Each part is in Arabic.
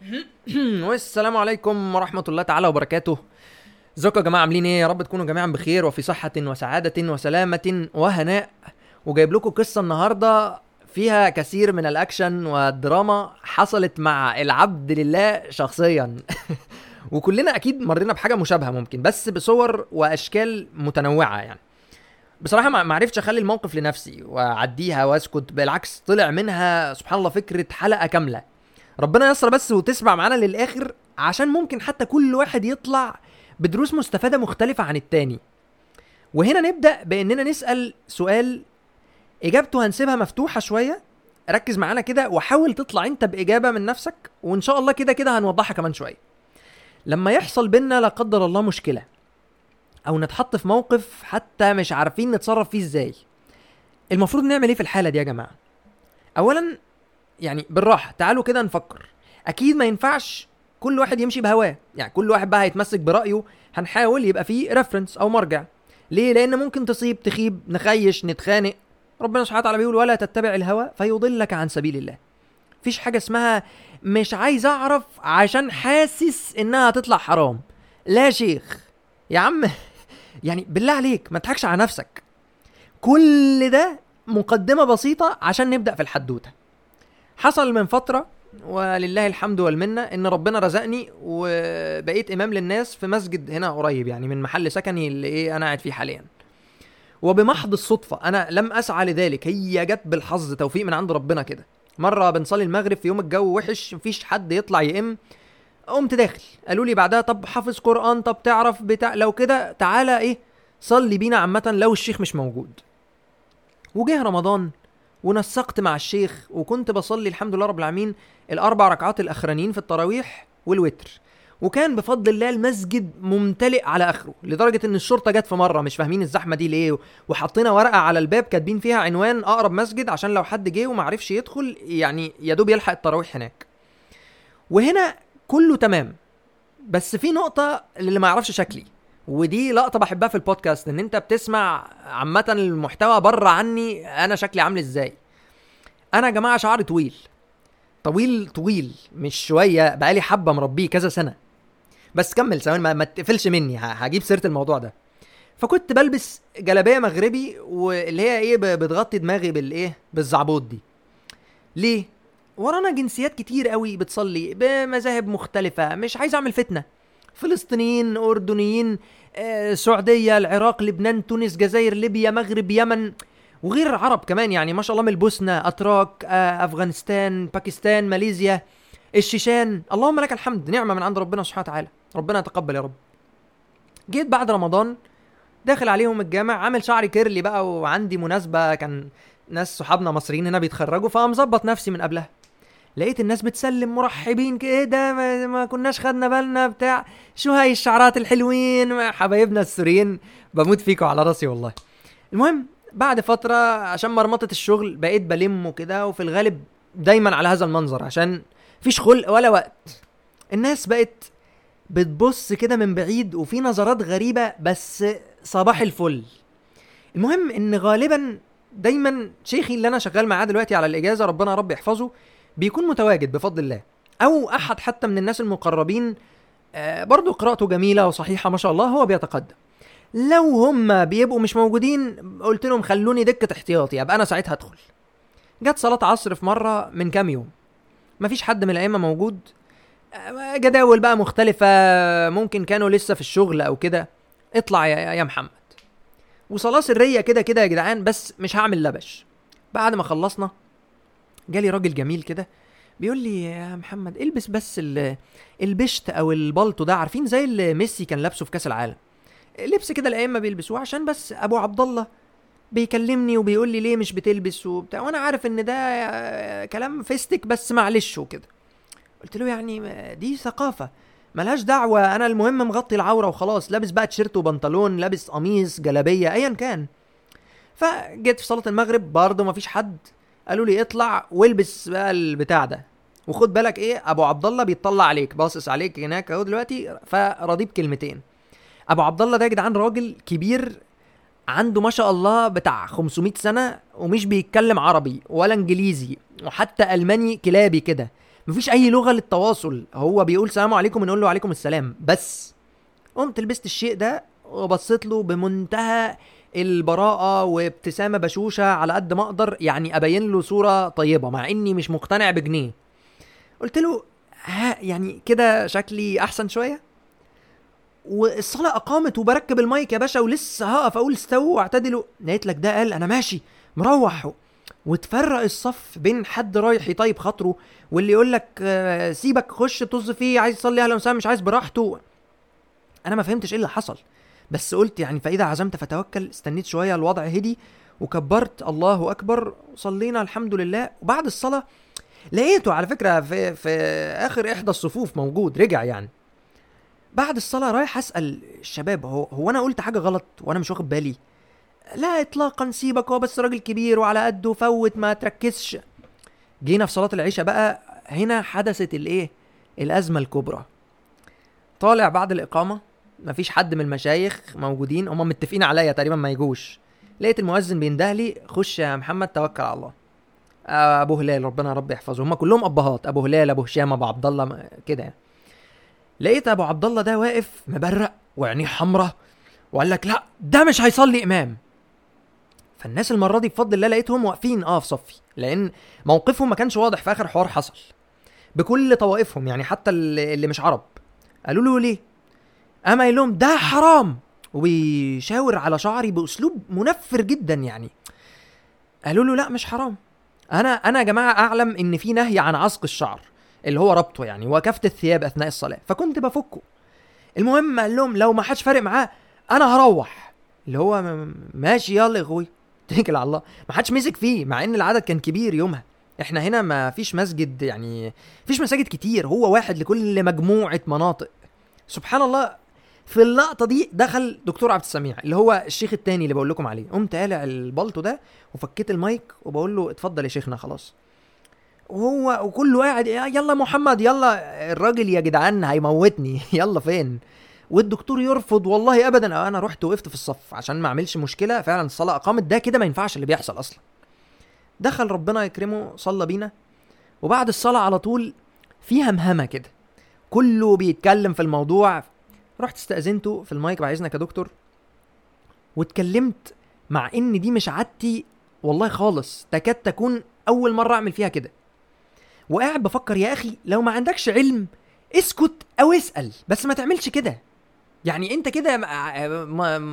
والسلام عليكم ورحمة الله تعالى وبركاته. ازيكم يا جماعة؟ عاملين إيه؟ يا رب تكونوا جميعا بخير وفي صحة وسعادة وسلامة وهناء. وجايب لكم قصة النهاردة فيها كثير من الأكشن والدراما حصلت مع العبد لله شخصيا. وكلنا أكيد مرينا بحاجة مشابهة ممكن بس بصور وأشكال متنوعة يعني. بصراحة ما عرفتش أخلي الموقف لنفسي وأعديها وأسكت بالعكس طلع منها سبحان الله فكرة حلقة كاملة. ربنا يسر بس وتسمع معانا للآخر عشان ممكن حتى كل واحد يطلع بدروس مستفادة مختلفة عن التاني. وهنا نبدأ بإننا نسأل سؤال إجابته هنسيبها مفتوحة شوية. ركز معانا كده وحاول تطلع أنت بإجابة من نفسك وإن شاء الله كده كده هنوضحها كمان شوية. لما يحصل بينا لا قدر الله مشكلة أو نتحط في موقف حتى مش عارفين نتصرف فيه إزاي المفروض نعمل إيه في الحالة دي يا جماعة؟ اولا يعني بالراحة تعالوا كده نفكر. أكيد ما ينفعش كل واحد يمشي بهواه. يعني كل واحد بقى هيتمسك برأيه هنحاول يبقى فيه ريفرنس أو مرجع. ليه؟ لأن ممكن تصيب تخيب نخيش نتخانق. ربنا سبحانه وتعالى بيقول ولا تتبع الهوى فيضلك عن سبيل الله. مفيش حاجة اسمها مش عايز أعرف عشان حاسس إنها هتطلع حرام. لا شيخ. يا عم يعني بالله عليك ما تضحكش على نفسك. كل ده مقدمة بسيطة عشان نبدأ في الحدوتة. حصل من فترة ولله الحمد والمنة إن ربنا رزقني وبقيت إمام للناس في مسجد هنا قريب يعني من محل سكني اللي إيه أنا قاعد فيه حاليا. وبمحض الصدفة أنا لم أسعى لذلك هي جت بالحظ توفيق من عند ربنا كده. مرة بنصلي المغرب في يوم الجو وحش مفيش حد يطلع يئم قمت داخل. قالوا لي بعدها طب حافظ قرآن طب تعرف بتاع لو كده تعالى إيه صلي بينا عامة لو الشيخ مش موجود. وجه رمضان ونسقت مع الشيخ وكنت بصلي الحمد لله رب العالمين الأربع ركعات الأخرانيين في التراويح والوتر. وكان بفضل الله المسجد ممتلئ على آخره لدرجة إن الشرطة جت في مرة مش فاهمين الزحمة دي ليه وحطينا ورقة على الباب كاتبين فيها عنوان أقرب مسجد عشان لو حد جه وما عرفش يدخل يعني يا دوب يلحق التراويح هناك. وهنا كله تمام بس في نقطة اللي ما يعرفش شكلي. ودي لقطة بحبها في البودكاست إن أنت بتسمع عامة المحتوى بره عني أنا شكلي عامل إزاي؟ أنا يا جماعة شعري طويل طويل طويل مش شوية بقالي حبة مربيه كذا سنة. بس كمل ثواني ما, تقفلش مني هجيب سيرة الموضوع ده. فكنت بلبس جلابية مغربي واللي هي إيه بتغطي دماغي بالإيه بالزعبوط دي. ليه؟ ورانا جنسيات كتير قوي بتصلي بمذاهب مختلفة مش عايز أعمل فتنة. فلسطينيين أردنيين آه، سعودية العراق لبنان تونس جزائر ليبيا مغرب يمن وغير العرب كمان يعني. ما شاء الله من البوسنة أتراك آه، أفغانستان باكستان ماليزيا الشيشان. اللهم لك الحمد نعمة من عند ربنا سبحانه وتعالى. ربنا يتقبل يا رب. جيت بعد رمضان داخل عليهم الجامع عامل شعري curly بقى وعندي مناسبة كان ناس صحابنا مصريين هنا بيتخرجوا فمظبط نفسي من قبلها. لقيت الناس بتسلم مرحبين كده ما, ما كناش خدنا بالنا بتاع شو هاي الشعرات الحلوين حبايبنا السوريين بموت فيكم على راسي والله. المهم بعد فترة عشان مرمطة الشغل بقيت بلمه كده وفي الغالب دايما على هذا المنظر عشان فيش خلق ولا وقت. الناس بقت بتبص كده من بعيد وفي نظرات غريبة بس صباح الفل. المهم إن غالبا دايما شيخي اللي أنا شغال معاه دلوقتي على الإجازة ربنا يا رب يحفظه بيكون متواجد بفضل الله. أو أحد حتى من الناس المقربين آه، برضو قراءته جميلة وصحيحة ما شاء الله هو بيتقدم. لو هم بيبقوا مش موجودين قلت لهم خلوني دكة احتياطي ابقى أنا ساعتها ادخل جت صلاة عصر في مرة من كام يوم. مفيش حد من الأئمة موجود. آه، جداول بقى مختلفة ممكن كانوا لسه في الشغل أو كده. اطلع يا, يا محمد. وصلاة سرية كده كده يا جدعان بس مش هعمل لبش. بعد ما خلصنا جالي راجل جميل كده بيقول لي يا محمد البس بس ال- البشت أو البلطو ده عارفين زي اللي ميسي كان لابسه في كأس العالم. لبس كده الائمه بيلبسوه عشان بس أبو عبد الله بيكلمني وبيقول لي ليه مش بتلبس وبتاع وأنا عارف إن ده كلام فيستك بس معلش وكده. قلت له يعني دي ثقافة ملهاش دعوة أنا المهم مغطي العورة وخلاص لابس بقى تيشيرت وبنطلون لابس قميص جلابية ايا كان. فجيت في صلاة المغرب برضه مفيش حد. قالوا لي اطلع والبس بقى البتاع ده. وخد بالك إيه أبو عبد الله بيطلع عليك باصص عليك هناك اهو دلوقتي فرضيه بكلمتين أبو عبد الله ده يا جدعان راجل كبير عنده ما شاء الله بتاع 500 سنة ومش بيتكلم عربي ولا إنجليزي وحتى ألماني كلابي كده. مفيش أي لغة للتواصل. هو بيقول سلام عليكم نقول له عليكم السلام بس. قمت لبست الشيء ده وبصيت له بمنتهى البراءة وابتسامة بشوشة على قد ما أقدر يعني أبين له صورة طيبة مع إني مش مقتنع بجنيه. قلت له ها يعني كده شكلي أحسن شوية؟ والصلاة اقامت وبركب المايك يا باشا ولسه هقف أقول استووا واعتدلوا. لقيت لك ده قال أنا ماشي مروح. وتفرق الصف بين حد رايح يطيب خاطره واللي يقول لك آه، سيبك خش طز فيه عايز يصلي أهلا وسهلا مش عايز براحته. أنا ما فهمتش إيه اللي حصل. بس قلت يعني فإذا عزمت فتوكل استنيت شوية الوضع هدي وكبرت الله أكبر صلينا الحمد لله. وبعد الصلاة لقيته على فكرة في في آخر إحدى الصفوف موجود رجع يعني. بعد الصلاة رايح أسأل الشباب هو هو أنا قلت حاجة غلط وأنا مش واخد بالي؟ لا اطلاقا سيبك هو بس راجل كبير وعلى قده فوت ما تركزش. جينا في صلاة العشاء بقى هنا حدثت الإيه؟ الأزمة الكبرى. طالع بعد الإقامة مفيش حد من المشايخ موجودين هم متفقين عليا تقريبا ما يجوش. لقيت المؤذن بينده لي خش يا محمد توكل على الله. أبو هلال ربنا رب يحفظه. هم كلهم أبهات أبو هلال أبو هشام أبو عبد الله كده يعني. لقيت أبو عبد الله ده واقف مبرق وعينيه حمراء وقال لك لا ده مش هيصلي إمام. فالناس المرة دي بفضل الله لقيتهم واقفين آه في صفي. لأن موقفهم ما كانش واضح في آخر حوار حصل. بكل طوائفهم يعني حتى اللي مش عرب. قالوا له ليه؟ قام قايل لهم ده حرام. وبيشاور على شعري بأسلوب منفر جدا يعني. قالوا له لا مش حرام. أنا أنا يا جماعة أعلم إن في نهي عن عصق الشعر اللي هو ربطه يعني وكفت الثياب أثناء الصلاة. فكنت بفكه. المهم قال لهم لو ما حدش فارق معاه أنا هروح. اللي هو ماشي يلا يا أخوي. اتكل على الله. ما حدش مسك فيه مع إن العدد كان كبير يومها. إحنا هنا ما فيش مسجد يعني فيش مساجد كتير. هو واحد لكل مجموعة مناطق. سبحان الله في اللقطة دي دخل دكتور عبد السميع اللي هو الشيخ التاني اللي بقول لكم عليه. قمت قالع البلطو ده وفكيت المايك وبقول له اتفضل يا شيخنا خلاص. وهو وكله قاعد يلا محمد يلا الراجل يا جدعان هيموتني يلا فين؟ والدكتور يرفض والله ابدا. أنا رحت وقفت في الصف عشان ما أعملش مشكلة فعلا الصلاة اقامت ده كده ما ينفعش اللي بيحصل أصلا. دخل ربنا يكرمه صلى بينا. وبعد الصلاة على طول في همهمة كده. كله بيتكلم في الموضوع. رحت استأذنته في المايك بعد إذنك يا دكتور واتكلمت مع إن دي مش عادتي والله خالص تكاد تكون أول مرة أعمل فيها كده. وقاعد بفكر يا أخي لو ما عندكش علم اسكت أو اسأل بس ما تعملش كده. يعني أنت كده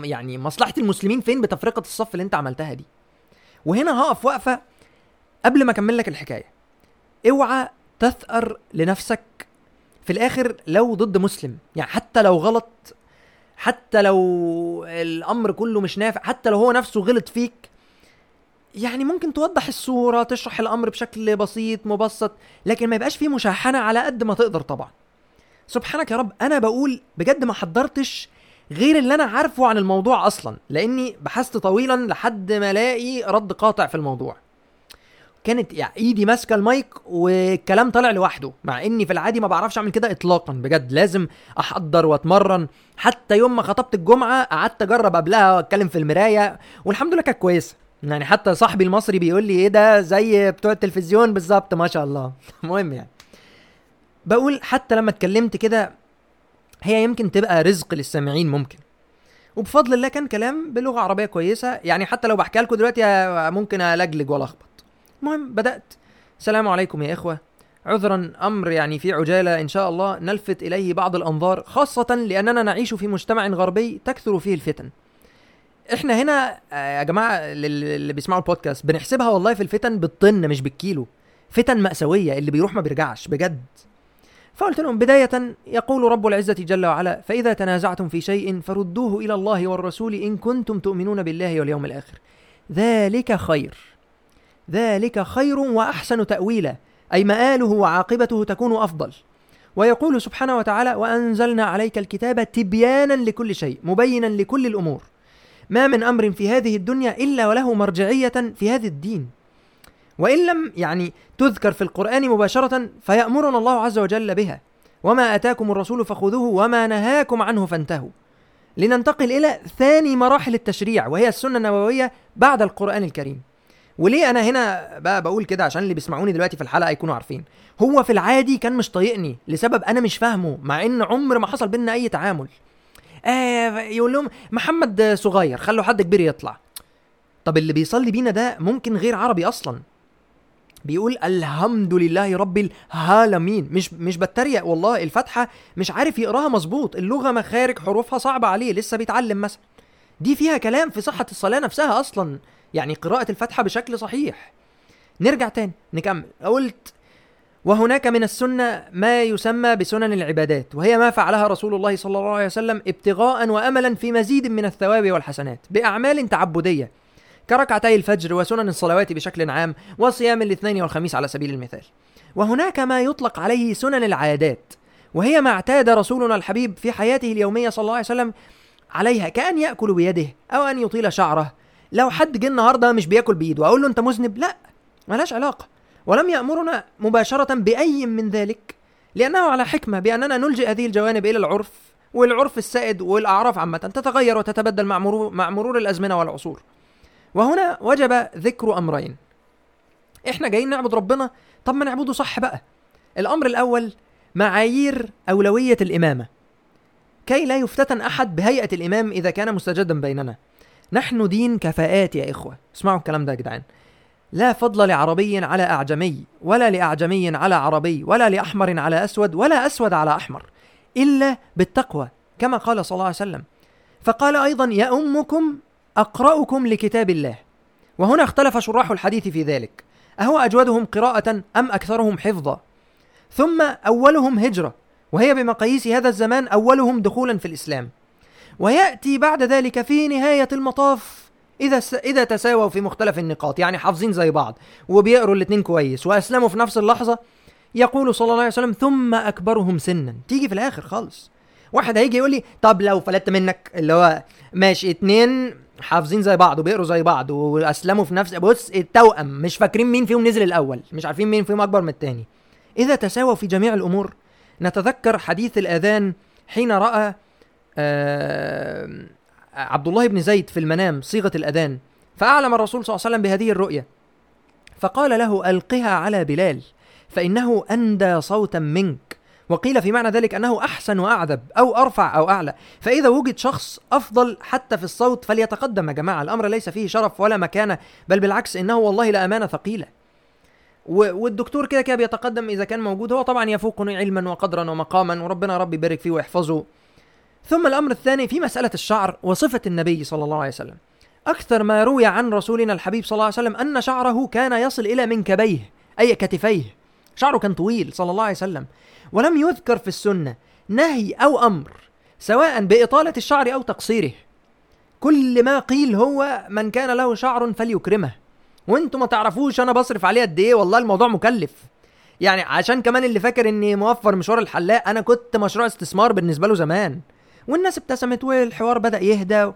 يعني مصلحة المسلمين فين بتفرقة الصف اللي أنت عملتها دي؟ وهنا هقف وقفة قبل ما أكمل لك الحكاية. اوعى تثأر لنفسك في الآخر لو ضد مسلم يعني حتى لو غلط حتى لو الأمر كله مش نافع حتى لو هو نفسه غلط فيك يعني ممكن توضح الصورة تشرح الأمر بشكل بسيط مبسط لكن ما يبقاش فيه مشاحنة على قد ما تقدر طبعا. سبحانك يا رب أنا بقول بجد ما حضرتش غير اللي أنا عارفه عن الموضوع أصلا لأني بحثت طويلا لحد ما ألاقي رد قاطع في الموضوع. كانت يعني ايدي ماسكة المايك والكلام طالع لوحده مع اني في العادي ما بعرفش اعمل كده اطلاقا بجد لازم احضر واتمرن. حتى يوم ما خطبت الجمعة قعدت اجرب قبلها واتكلم في المراية والحمد لله كانت كويسة. يعني حتى صاحبي المصري بيقول لي إيه ده زي بتوع التلفزيون بالظبط ما شاء الله. المهم يعني. بقول حتى لما اتكلمت كده هي يمكن تبقى رزق للسامعين ممكن. وبفضل الله كان كلام بلغة عربية كويسة. يعني حتى لو بحكي لكم دلوقتي ممكن ألجلج ولا اخبط المهم بدأت. السلام عليكم يا إخوة. عذرا أمر يعني في عجالة إن شاء الله نلفت إليه بعض الأنظار خاصة لأننا نعيش في مجتمع غربي تكثر فيه الفتن. إحنا هنا آه، يا جماعة اللي بيسمعوا البودكاست بنحسبها والله في الفتن بالطن مش بالكيلو. فتن مأساوية اللي بيروح ما بيرجعش بجد. فقلت لهم بداية يقول رب العزة جل وعلا فإذا تنازعتم في شيء فردوه إلى الله والرسول إن كنتم تؤمنون بالله واليوم الآخر. ذلك خير. ذلك خير وأحسن تأويلا أي مآله وعاقبته تكون أفضل. ويقول سبحانه وتعالى وأنزلنا عليك الكتاب تبيانا لكل شيء مبينا لكل الأمور. ما من أمر في هذه الدنيا إلا وله مرجعية في هذا الدين. وإن لم يعني تذكر في القرآن مباشرة فيأمرنا الله عز وجل بها. وما أتاكم الرسول فخذوه وما نهاكم عنه فانتهوا. لننتقل إلى ثاني مراحل التشريع وهي السنة النبويه بعد القرآن الكريم. وليه أنا هنا بقى بقول كده عشان اللي بيسمعوني دلوقتي في الحلقة يكونوا عارفين. هو في العادي كان مش طايقني لسبب أنا مش فاهمه مع إن عمر ما حصل بينا أي تعامل. آه يقول لهم محمد صغير خلوا حد كبير يطلع. طب اللي بيصلي بينا ده ممكن غير عربي أصلا. بيقول الحمد لله رب العالمين. مش مش بتريق والله الفاتحه مش عارف يقراها مظبوط اللغة مخارج حروفها صعبة عليه لسه بيتعلم مثلا. دي فيها كلام في صحة الصلاة نفسها أصلا. يعني قراءة الفاتحة بشكل صحيح. نرجع تاني نكمل. قلت وهناك من السنة ما يسمى بسنن العبادات وهي ما فعلها رسول الله صلى الله عليه وسلم ابتغاء وأملا في مزيد من الثواب والحسنات بأعمال تعبدية. كركعتي الفجر وسنن الصلوات بشكل عام وصيام الاثنين والخميس على سبيل المثال. وهناك ما يطلق عليه سنن العادات وهي ما اعتاد رسولنا الحبيب في حياته اليومية صلى الله عليه وسلم عليها كأن يأكل بيده أو أن يطيل شعره لو حد جه النهارده مش بياكل بإيده وأقول له أنت مذنب؟ لا ملهاش علاقة. ولم يأمرنا مباشرة بأي من ذلك لأنه على حكمة بأننا نلجئ هذه الجوانب إلى العرف والعرف السائد والأعراف عامة تتغير وتتبدل مع مرور, مع مرور الأزمنة والعصور. وهنا وجب ذكر أمرين. إحنا جايين نعبد ربنا طب ما نعبده صح بقى. الأمر الأول معايير أولوية الإمامة. كي لا يفتتن أحد بهيئة الإمام إذا كان مستجدا بيننا. نحن دين كفاءات يا إخوة. اسمعوا الكلام ده يا جدعان. لا فضل لعربي على أعجمي ولا لأعجمي على عربي ولا لأحمر على أسود ولا أسود على أحمر إلا بالتقوى كما قال صلى الله عليه وسلم. فقال أيضا يأمكم أقرأكم لكتاب الله. وهنا اختلف شراح الحديث في ذلك. أهو أجودهم قراءة أم أكثرهم حفظا؟ ثم أولهم هجرة وهي بمقاييس هذا الزمان أولهم دخولا في الإسلام. ويأتي بعد ذلك في نهاية المطاف إذا. إذا تساووا في مختلف النقاط يعني حافظين زي بعض وبيقروا الاتنين كويس وأسلموا في نفس اللحظة يقول صلى الله عليه وسلم ثم أكبرهم سنا. تيجي في الآخر خالص. واحد هيجي يقول لي طب لو فلت منك؟ اللي هو ماشي اتنين حافظين زي بعض وبيقروا زي بعض وأسلموا في نفس بص التوأم مش فاكرين مين فيهم نزل الأول مش عارفين مين فيهم أكبر من التاني. إذا تساووا في جميع الأمور نتذكر حديث الأذان حين رأى عبد الله بن زيد في المنام صيغة الأذان. فأعلم الرسول صلى الله عليه وسلم بهذه الرؤية. فقال له ألقها على بلال فإنه أندى صوتا منك. وقيل في معنى ذلك أنه أحسن وأعذب أو أرفع أو أعلى. فإذا وجد شخص أفضل حتى في الصوت فليتقدم يا جماعة الأمر ليس فيه شرف ولا مكانة بل بالعكس إنه والله لامانه ثقيلة. والدكتور كده كده بيتقدم إذا كان موجود. هو طبعا يفوقني علما وقدرا ومقاما وربنا رب يبارك فيه ويحفظه. ثم الأمر الثاني في مسألة الشعر وصفة النبي صلى الله عليه وسلم. أكثر ما روي عن رسولنا الحبيب صلى الله عليه وسلم أن شعره كان يصل إلى منكبيه أي كتفيه. شعره كان طويل صلى الله عليه وسلم. ولم يذكر في السنة نهي أو أمر سواء بإطالة الشعر أو تقصيره. كل ما قيل هو من كان له شعر فليكرمه. وأنتم ما تعرفوش أنا بصرف عليه قد إيه؟ والله الموضوع مكلف. يعني عشان كمان اللي فاكر إني موفر مشوار الحلاق أنا كنت مشروع استثمار بالنسبة له زمان. والناس ابتسمت والحوار بدأ يهدى.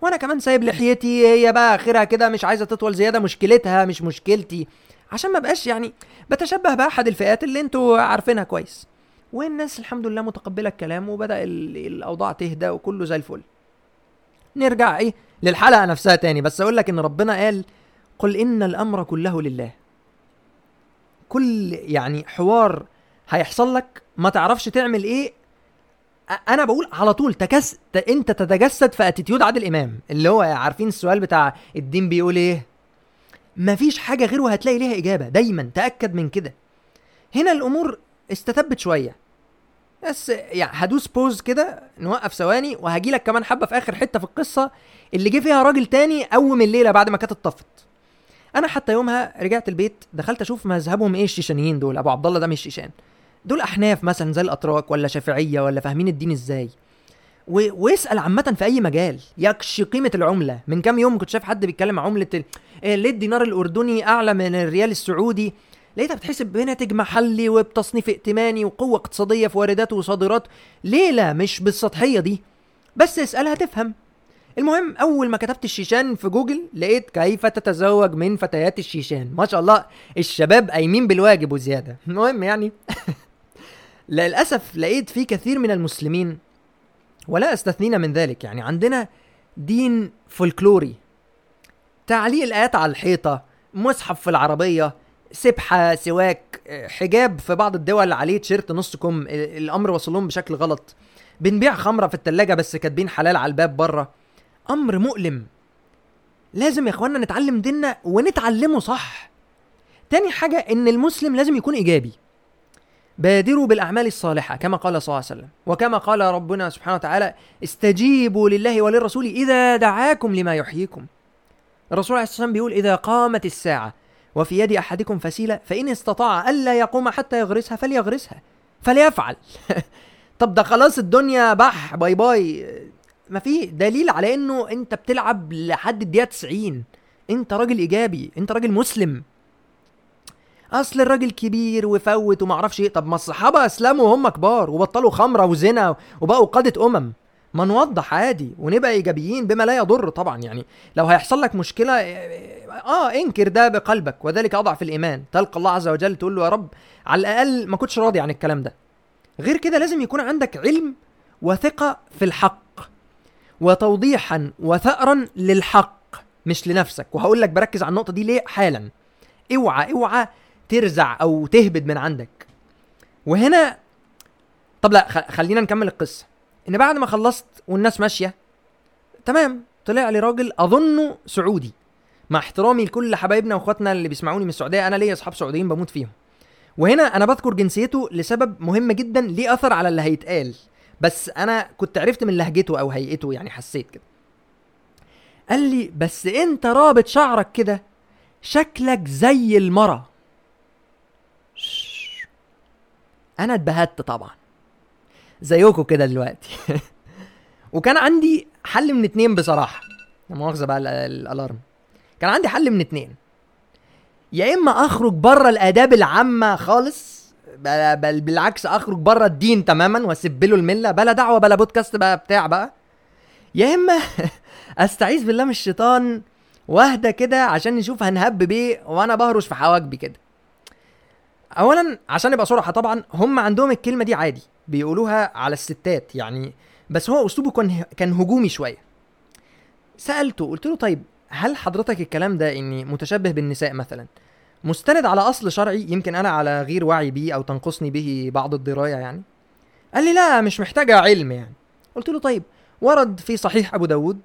وأنا كمان سايب لحيتي هي بقى آخرها كده مش عايزة تطول زيادة مشكلتها مش مشكلتي. عشان ما بقاش يعني بتشبه بأحد الفئات اللي أنتوا عارفينها كويس. والناس الحمد لله متقبلة الكلام وبدأ الأوضاع تهدى وكله زي الفل. نرجع إيه للحلقة نفسها تاني. بس أقول لك إن ربنا قال قل إن الأمر كله لله. كل يعني حوار هيحصل لك ما تعرفش تعمل إيه أنا بقول على طول تكس انت تتجسد في attitude عادل إمام. اللي هو عارفين السؤال بتاع الدين بيقول إيه؟ مفيش حاجة غيره هتلاقي ليها إجابة. دايما تأكد من كده. هنا الأمور استتبت شوية. بس يعني هدوس pause كده نوقف ثواني وهجي لك كمان حبة في آخر حتة في القصة اللي جه فيها راجل تاني قوم الليلة بعد ما كانت اتطفت. أنا حتى يومها رجعت البيت دخلت أشوف مذهبهم إيه الشيشانيين دول أبو عبد الله ده مش شيشان. دول أحناف مثلا زي الأتراك ولا شافعية ولا فاهمين الدين إزاي. و... واسأل عامة في أي مجال. يكش قيمة العملة. من كام يوم كنت شايف حد بيتكلم عملة ال... ليه الدينار الأردني أعلى من الريال السعودي؟ لقيتها بتحسب بناتج محلي وبتصنيف ائتماني وقوة اقتصادية في واردات وصادرات. ليه لا؟ مش بالسطحية دي. بس اسألها تفهم. المهم أول ما كتبت الشيشان في جوجل لقيت كيف تتزوج من فتيات الشيشان. ما شاء الله الشباب قايمين بالواجب وزيادة. المهم يعني للأسف لقيت في كثير من المسلمين ولا استثنينا من ذلك. يعني عندنا دين فولكلوري تعليق الآيات على الحيطة مصحف في العربية سبحة سواك حجاب في بعض الدول عليه تيشيرت نص كم الأمر وصل لهم بشكل غلط. بنبيع خمرة في التلاجة بس كاتبين حلال على الباب بره أمر مؤلم. لازم يا إخوانا نتعلم ديننا ونتعلمه صح. تاني حاجة إن المسلم لازم يكون إيجابي. بادروا بالأعمال الصالحة كما قال صلى الله عليه وسلم. وكما قال ربنا سبحانه وتعالى استجيبوا لله وللرسول إذا دعاكم لما يحييكم. الرسول عليه الصلاة والسلام بيقول إذا قامت الساعة وفي يد أحدكم فسيلة فإن استطاع ألا يقوم حتى يغرسها فليغرسها فليفعل. طب ده خلاص الدنيا بح bye bye. ما في دليل على إنه أنت بتلعب لحد الدقيقة 90 أنت راجل إيجابي أنت راجل مسلم. أصل الراجل كبير وفوت وما أعرفش إيه. طب ما الصحابة أسلموا وهم كبار وبطلوا خمرة وزنا وبقوا قادة أمم. ما نوضح عادي ونبقى إيجابيين بما لا يضر طبعا. يعني لو هيحصل لك مشكلة آه انكر ده بقلبك. وذلك أضعف الإيمان. تلقى الله عز وجل تقول له يا رب على الأقل ما كنتش راضي عن الكلام ده. غير كده لازم يكون عندك علم وثقة في الحق. وتوضيحا وثأرا للحق مش لنفسك. وهقول لك بركز على النقطة دي ليه حالا. اوعى اوعى ترزع أو تهبد من عندك. وهنا طب لا خلينا نكمل القصة. إن بعد ما خلصت والناس ماشية تمام طلع لي راجل أظنه سعودي. مع احترامي لكل حبايبنا وإخواتنا اللي بيسمعوني من السعودية أنا ليا أصحاب سعوديين بموت فيهم. وهنا أنا بذكر جنسيته لسبب مهم جدا ليه أثر على اللي هيتقال. بس أنا كنت عرفت من لهجته أو هيئته يعني حسيت كده. قال لي بس أنت رابط شعرك كده شكلك زي المرة أنا اتبهدت طبعا. زيكم كده دلوقتي. وكان عندي حل من اتنين بصراحة. مؤاخذة بقى الألارم. كان عندي حل من اتنين. يا إما أخرج بره الآداب العامة خالص بل بالعكس أخرج بره الدين تماما واسب له الملة بلا دعوة بلا بودكاست بقى بتاع بقى. يا إما أستعيذ بالله من الشيطان واهدى كده عشان نشوف هنهب بيه وأنا بهرش في حواجبي كده. اولا عشان نبقى صراحة طبعا هم عندهم الكلمة دي عادي بيقولوها على الستات يعني بس هو أسلوبه كان كان هجومي شوية. سألته قلت له طيب هل حضرتك الكلام ده إني متشبه بالنساء مثلا؟ مستند على أصل شرعي يمكن أنا على غير وعي بيه أو تنقصني به بعض الدراية يعني. قال لي لا مش محتاجة علم يعني. قلت له طيب ورد في صحيح أبو داود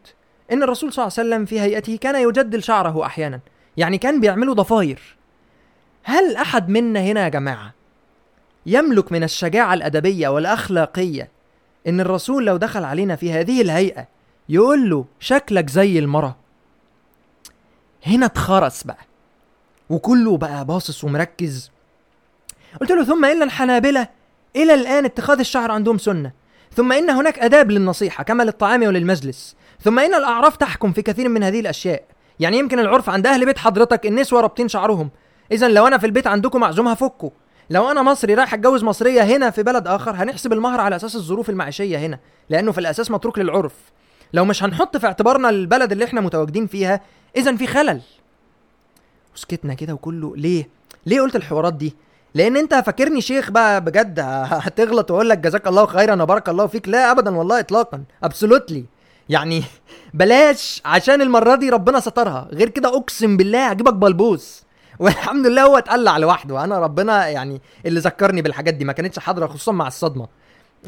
إن الرسول صلى الله عليه وسلم في هيئته كان يجدل شعره أحيانا يعني كان بيعملوا ضفاير. هل أحد منا هنا يا جماعة يملك من الشجاعة الأدبية والأخلاقية إن الرسول لو دخل علينا في هذه الهيئة يقول له شكلك زي المرة هنا اتخرس بقى وكله بقى باصص ومركز. قلت له ثم إن الحنابلة إلى الآن اتخاذ الشعر عندهم سنة. ثم إن هناك آداب للنصيحة كما للطعام وللمجلس. ثم إن الأعراف تحكم في كثير من هذه الأشياء. يعني يمكن العرف عند أهل بيت حضرتك النسوة رابطين شعرهم إذا لو أنا في البيت عندكم معزوم هفكه لو أنا مصري رايح أتجوز مصرية هنا في بلد آخر هنحسب المهر على أساس الظروف المعيشية هنا لأنه في الأساس متروك للعرف. لو مش هنحط في اعتبارنا البلد اللي إحنا متواجدين فيها إذا في خلل. وسكتنا كده وكله ليه؟ ليه قلت الحوارات دي؟ لأن أنت فاكرني شيخ بقى بجد هتغلط وأقول لك جزاك الله خيرا وبارك الله فيك. لا ابدا والله اطلاقا ابسولوتلي يعني بلاش عشان المرة دي ربنا سترها. غير كده أقسم بالله هجيبك بلبوس والحمد لله هو اتقلع لوحده. أنا ربنا يعني اللي ذكرني بالحاجات دي ما كانتش حاضرة خصوصا مع الصدمة.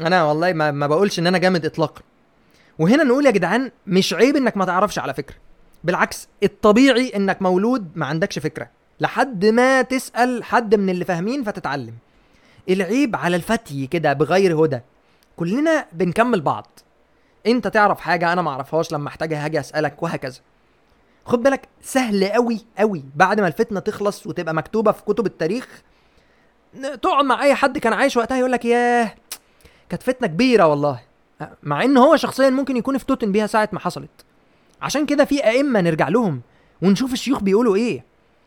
أنا والله ما, ما بقولش إن أنا جامد اطلاقا. وهنا نقول يا جدعان مش عيب إنك ما تعرفش على فكرة. بالعكس الطبيعي إنك مولود ما عندكش فكرة. لحد ما تسأل حد من اللي فاهمين فتتعلم. العيب على الفتي كده بغير هدى. كلنا بنكمل بعض. أنت تعرف حاجة أنا ما أعرفهاش لما أحتاجها هاجي أسألك وهكذا. خد بالك سهل قوي قوي بعد ما الفتنة تخلص وتبقى مكتوبة في كتب التاريخ تقعد مع أي حد كان عايش وقتها يقول لك ياه كانت فتنة كبيرة والله. مع إن هو شخصيا ممكن يكون افتتن بيها ساعة ما حصلت. عشان كده في أئمة نرجع لهم ونشوف الشيوخ بيقولوا إيه.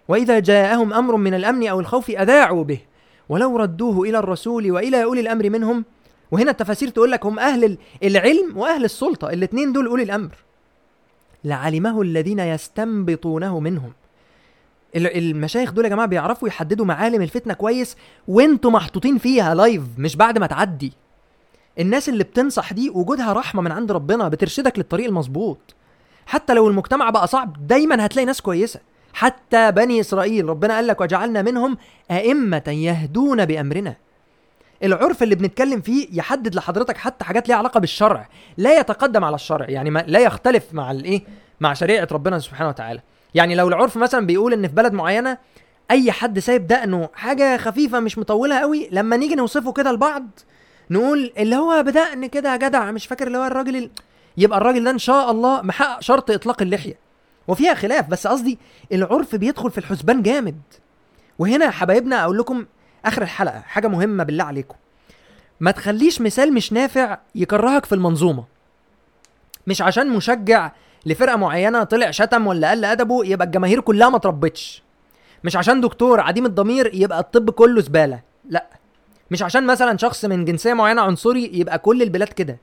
وإذا جاءهم أمر من الأمن أو الخوف أذاعوا به. ولو ردوه إلى الرسول وإلى أولي الأمر منهم. وهنا التفاسير تقول لك هم أهل العلم وأهل السلطة. الاثنين دول أولي الأمر. لعلمه الذين يستنبطونه منهم. المشايخ دول يا جماعة بيعرفوا يحددوا معالم الفتنة كويس وانتوا محطوطين فيها لايف مش بعد ما تعدي. الناس اللي بتنصح دي وجودها رحمة من عند ربنا بترشدك للطريق المظبوط. حتى لو المجتمع بقى صعب دايما هتلاقي ناس كويسة. حتى بني إسرائيل ربنا قال لك وجعلنا منهم أئمة يهدون بأمرنا. العرف اللي بنتكلم فيه يحدد لحضرتك حتى حاجات ليها علاقة بالشرع. لا يتقدم على الشرع يعني ما لا يختلف مع الايه مع شريعة ربنا سبحانه وتعالى. يعني لو العرف مثلا بيقول إن في بلد معينة أي حد سايب دقنه حاجة خفيفة مش مطولة قوي لما نيجي نوصفه كده لبعض نقول اللي هو بدقن كده يا جدع مش فاكر اللي هو الراجل ال... يبقى الراجل ده إن شاء الله محقق شرط إطلاق اللحية. وفيها خلاف بس قصدي العرف بيدخل في الحسبان جامد. وهنا حبايبنا أقول لكم آخر الحلقة. حاجة مهمة بالله عليكم. ما تخليش مثال مش نافع يكرهك في المنظومة. مش عشان مشجع لفرقة معينة طلع شتم ولا قل أدبه يبقى الجماهير كلها ما تربتش مش عشان دكتور عديم الضمير يبقى الطب كله زبالة. لا. مش عشان مثلا شخص من جنسية معينة عنصري يبقى كل البلاد كده.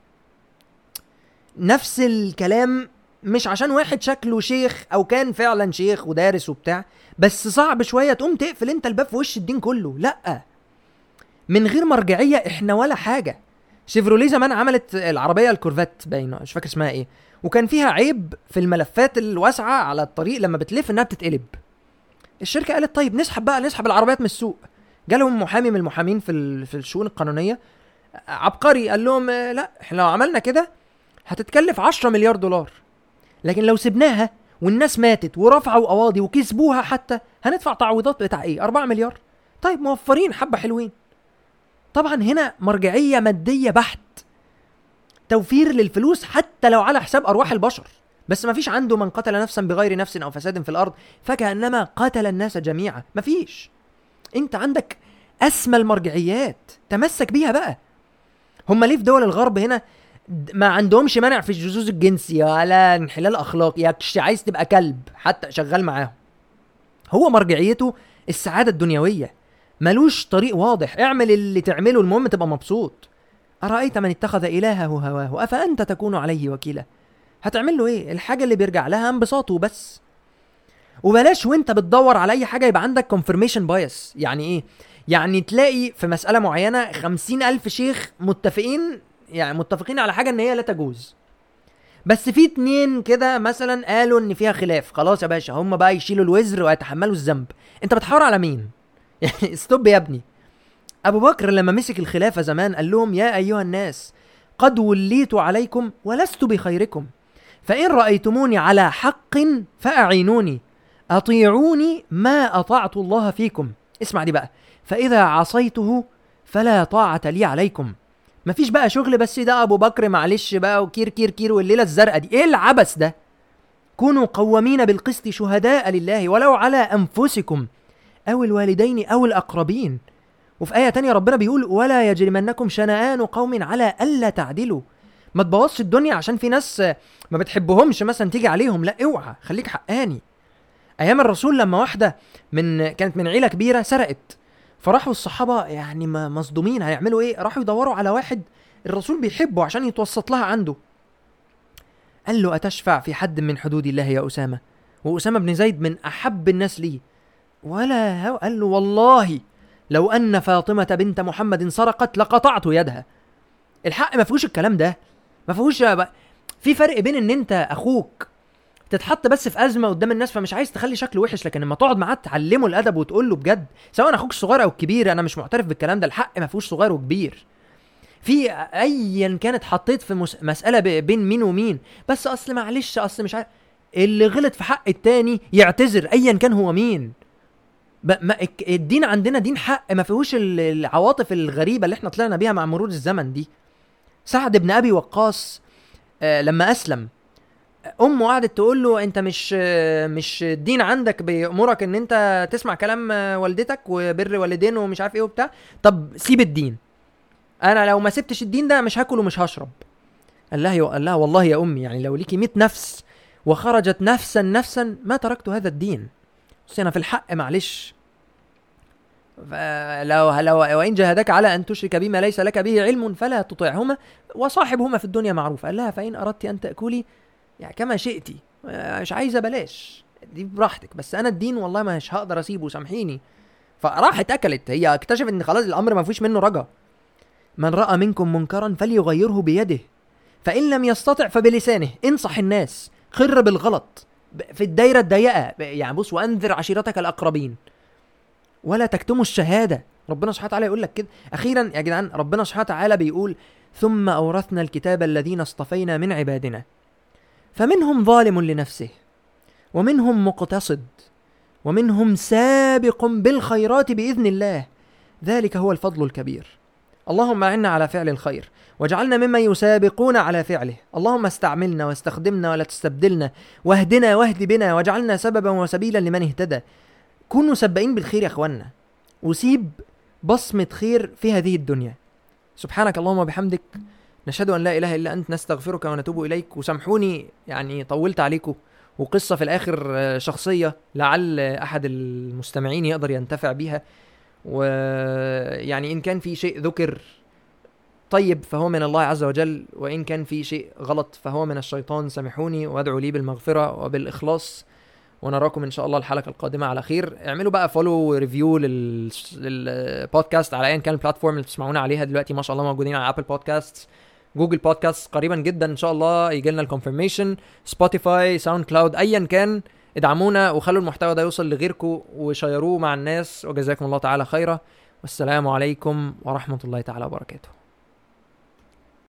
نفس الكلام مش عشان واحد شكله شيخ أو كان فعلا شيخ ودارس وبتاع بس صعب شوية تقوم تقفل أنت الباب في وش الدين كله. لأ. من غير مرجعية إحنا ولا حاجة. شيفروليه زمان عملت العربية الكورفات باينة مش فاكر اسمها إيه. وكان فيها عيب في الملفات الواسعة على الطريق لما بتلف إنها بتتقلب. الشركة قالت طيب نسحب بقى نسحب العربيات من السوق. جالهم محامي من المحامين في في الشؤون القانونية. عبقري قال لهم لا إحنا لو عملنا كده هتتكلف 10 مليار دولار. لكن لو سبناها والناس ماتت ورفعوا قواضي وكسبوها حتى هندفع تعويضات بتاع إيه؟ 4 مليار. طيب موفرين حبة حلوين. طبعا هنا مرجعية مادية بحت. توفير للفلوس حتى لو على حساب أرواح البشر. بس ما فيش عنده من قتل نفسا بغير نفس أو فساد في الأرض فكأنما قتل الناس جميعا. ما فيش. أنت عندك أسمى المرجعيات تمسك بيها بقى. هم ليه في دول الغرب هنا ما عندهمش مانع في الجزوز الجنسي ولا انحلال اخلاقي يكش عايز تبقى كلب حتى شغال معاهم. هو مرجعيته السعادة الدنيوية. ملوش طريق واضح. اعمل اللي تعمله المهم تبقى مبسوط. أرأيت من اتخذ إلهه هواه؟ أفأنت تكون عليه وكيلا؟ هتعمل له إيه؟ الحاجة اللي بيرجع لها انبساطه بس. وبلاش وانت بتدور على أي حاجة يبقى عندك confirmation bias. يعني إيه؟ يعني تلاقي في مسألة معينة خمسين ألف شيخ متفقين يعني متفقين على حاجة إن هي لا تجوز. بس في اتنين كده مثلا قالوا إن فيها خلاف. خلاص يا باشا هم بقى يشيلوا الوزر ويتحملوا الذنب. أنت بتحاور على مين؟ يعني استوب يا ابني. أبو بكر لما مسك الخلافة زمان قال لهم يا أيها الناس قد وليت عليكم ولست بخيركم. فإن رأيتموني على حق فأعينوني. أطيعوني ما أطعت الله فيكم. اسمع دي بقى. فإذا عصيته فلا طاعة لي عليكم. مفيش بقى شغل بس ده أبو بكر معلش بقى وكير كير كير والليلة الزرقاء دي. إيه العبث ده؟ كونوا قوامين بالقسط شهداء لله ولو على أنفسكم أو الوالدين أو الأقربين. وفي آية تانية ربنا بيقول ولا يجرمنكم شنآن قوم على ألا تعدلوا. ما تبوظش الدنيا عشان في ناس ما بتحبهمش مثلا تيجي عليهم. لا اوعى خليك حقاني. أيام الرسول لما واحدة من كانت من عيلة كبيرة سرقت. فراحوا الصحابة يعني مصدومين هيعملوا إيه؟ راحوا يدوروا على واحد الرسول بيحبه عشان يتوسط لها عنده. قال له أتشفع في حد من حدود الله يا أسامة؟ وأسامة بن زيد من أحب الناس لي. ولا قال له والله لو أن فاطمة بنت محمد سرقت لقطعت يدها. الحق ما فيهوش الكلام ده. ما فيهوش في فرق بين إن أنت أخوك تتحط بس في أزمة قدام الناس فمش عايز تخلي شكله وحش لكن لما تقعد معاه تعلمه الأدب وتقول له بجد سواء أخوك الصغير أو الكبير أنا مش معترف بالكلام ده الحق ما فيهوش صغير وكبير في ايا كانت حطيت في مس... مسألة. بين مين ومين بس أصل معلش أصل مش عارف اللي غلط في حق التاني يعتذر ايا كان هو مين ب... ما... الدين عندنا دين حق ما فيهوش العواطف الغريبة اللي إحنا طلعنا بيها مع مرور الزمن دي سعد بن أبي وقاص آه لما أسلم أمه قعدت تقول له أنت مش مش الدين عندك بيأمرك إن أنت تسمع كلام والدتك وبر والدين ومش عارف إيه وبتاع. طب سيب الدين. أنا لو ما سبتش الدين ده مش هاكل ومش هشرب. قال لها قال لها والله يا أمي يعني لو ليكي 100 نفس وخرجت نفسا نفسا ما تركت هذا الدين. بس أنا في الحق معلش. لو لو وإن جاهداك على أن تشرك بما ليس لك به علم فلا تطعهما وصاحبهما في الدنيا معروف. قال لها فإن أردت أن تأكلي يعني كما شئتي. مش عايزة بلاش. دي براحتك. بس أنا الدين والله مش هقدر أسيبه سامحيني. فراحت أكلت. هي اكتشفت إن خلاص الأمر ما فيش منه رجا. من رأى منكم منكرا فليغيره بيده. فإن لم يستطع فبلسانه. انصح الناس. خر بالغلط. في الدايرة الضيقة. يعني بص وأنذر عشيرتك الأقربين. ولا تكتموا الشهادة. ربنا سبحانه وتعالى يقول لك كده. أخيرا يا جدعان ربنا سبحانه وتعالى بيقول ثم أورثنا الكتاب الذين اصطفينا من عبادنا. فمنهم ظالم لنفسه ومنهم مقتصد ومنهم سابق بالخيرات بإذن الله. ذلك هو الفضل الكبير. اللهم أعنا على فعل الخير واجعلنا ممن يسابقون على فعله. اللهم استعملنا واستخدمنا ولا تستبدلنا واهدنا واهد بنا واجعلنا سببا وسبيلا لمن اهتدى. كونوا سباقين بالخير يا اخوانا وسيب بصمة خير في هذه الدنيا. سبحانك اللهم وبحمدك. نشهد أن لا إله إلا أنت نستغفرك ونتوب إليك. وسامحوني يعني طولت عليكم. وقصة في الآخر آه، شخصية لعل أحد المستمعين يقدر ينتفع بيها ويعني إن كان في شيء ذكر طيب فهو من الله عز وجل وإن كان في شيء غلط فهو من الشيطان. سامحوني وادعوا لي بالمغفرة وبالإخلاص. ونراكم إن شاء الله الحلقة القادمة على خير. اعملوا بقى follow و review لل... للبودكاست على أيا كان ال platform اللي بتسمعونا عليها دلوقتي. ما شاء الله موجودين على ابل بودكاست جوجل بودكاست قريبا جدا إن شاء الله يجي لنا ال confirmation سبوتيفاي ساوند كلاود ايا كان ادعمونا وخلوا المحتوى ده يوصل لغيركم وشيروه مع الناس. وجزاكم الله تعالى خيرا. والسلام عليكم ورحمة الله تعالى وبركاته.